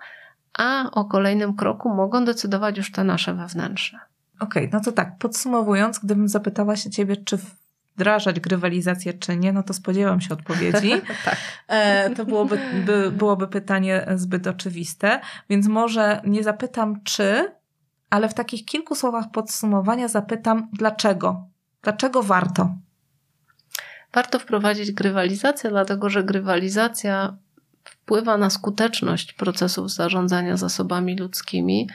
a o kolejnym kroku mogą decydować już te nasze wewnętrzne. Okej, okay, no to tak, podsumowując, gdybym zapytała się ciebie, czy wdrażać grywalizację, czy nie, no to spodziewam się odpowiedzi. tak. E, to byłoby, by, byłoby pytanie zbyt oczywiste, więc może nie zapytam czy, ale w takich kilku słowach podsumowania zapytam dlaczego Dlaczego warto? Warto wprowadzić grywalizację, dlatego że grywalizacja wpływa na skuteczność procesów zarządzania zasobami ludzkimi,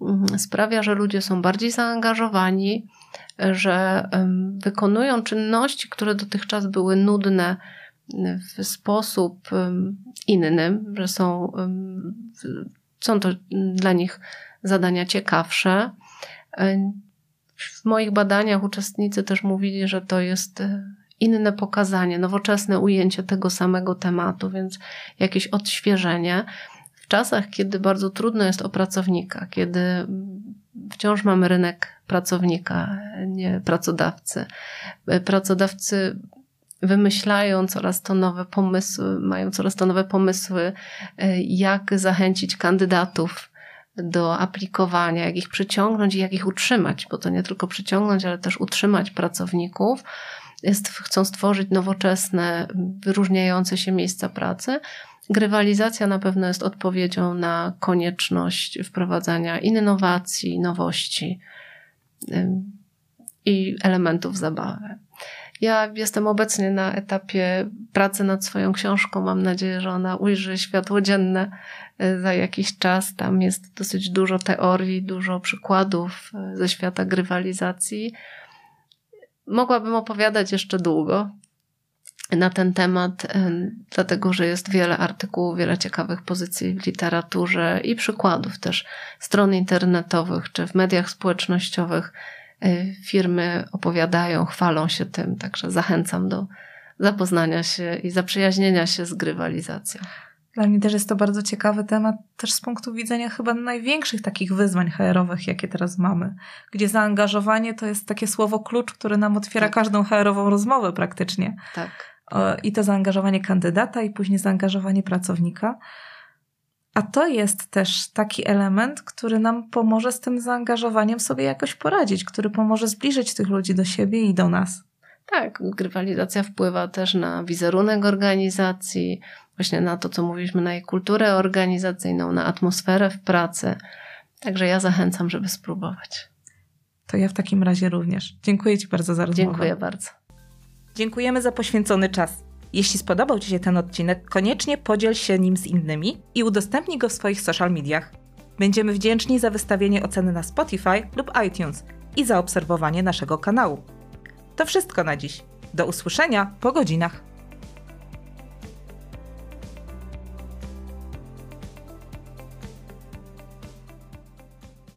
mhm, sprawia, że ludzie są bardziej zaangażowani, że wykonują czynności, które dotychczas były nudne w sposób inny, że są, są to dla nich zadania ciekawsze w moich badaniach uczestnicy też mówili, że to jest inne pokazanie, nowoczesne ujęcie tego samego tematu, więc jakieś odświeżenie. W czasach, kiedy bardzo trudno jest o pracownika, kiedy wciąż mamy rynek pracownika, nie pracodawcy. Pracodawcy wymyślają coraz to nowe pomysły, mają coraz to nowe pomysły, jak zachęcić kandydatów do aplikowania, jak ich przyciągnąć i jak ich utrzymać, bo to nie tylko przyciągnąć, ale też utrzymać pracowników jest, chcą stworzyć nowoczesne, wyróżniające się miejsca pracy. Grywalizacja na pewno jest odpowiedzią na konieczność wprowadzania innowacji, nowości i elementów zabawy. Ja jestem obecnie na etapie pracy nad swoją książką. Mam nadzieję, że ona ujrzy światło dzienne e, za jakiś czas. Tam jest dosyć dużo teorii, dużo przykładów e, ze świata grywalizacji. Mogłabym opowiadać jeszcze długo na ten temat, dlatego że jest wiele artykułów, wiele ciekawych pozycji w literaturze i przykładów też stron internetowych czy w mediach społecznościowych. E, firmy opowiadają, chwalą się tym, także zachęcam do zapoznania się i zaprzyjaźnienia się z grywalizacją. Dla mnie też jest to bardzo ciekawy temat, też z punktu widzenia chyba największych takich wyzwań HR-owych, jakie teraz mamy, gdzie zaangażowanie to jest takie słowo klucz, które nam otwiera tak. każdą HR-ową rozmowę praktycznie. Tak. I to zaangażowanie kandydata, i później zaangażowanie pracownika. A to jest też taki element, który nam pomoże z tym zaangażowaniem sobie jakoś poradzić, który pomoże zbliżyć tych ludzi do siebie i do nas. Tak, grywalizacja wpływa też na wizerunek organizacji, właśnie na to, co mówiliśmy, na jej kulturę organizacyjną, na atmosferę w pracy. Także ja zachęcam, żeby spróbować. To ja w takim razie również. Dziękuję Ci bardzo za rozmowę. Dziękuję bardzo. Dziękujemy za poświęcony czas. Jeśli spodobał Ci się ten odcinek, koniecznie podziel się nim z innymi i udostępnij go w swoich social mediach. Będziemy wdzięczni za wystawienie oceny na Spotify lub iTunes i za obserwowanie naszego kanału. To wszystko na dziś. Do usłyszenia po godzinach.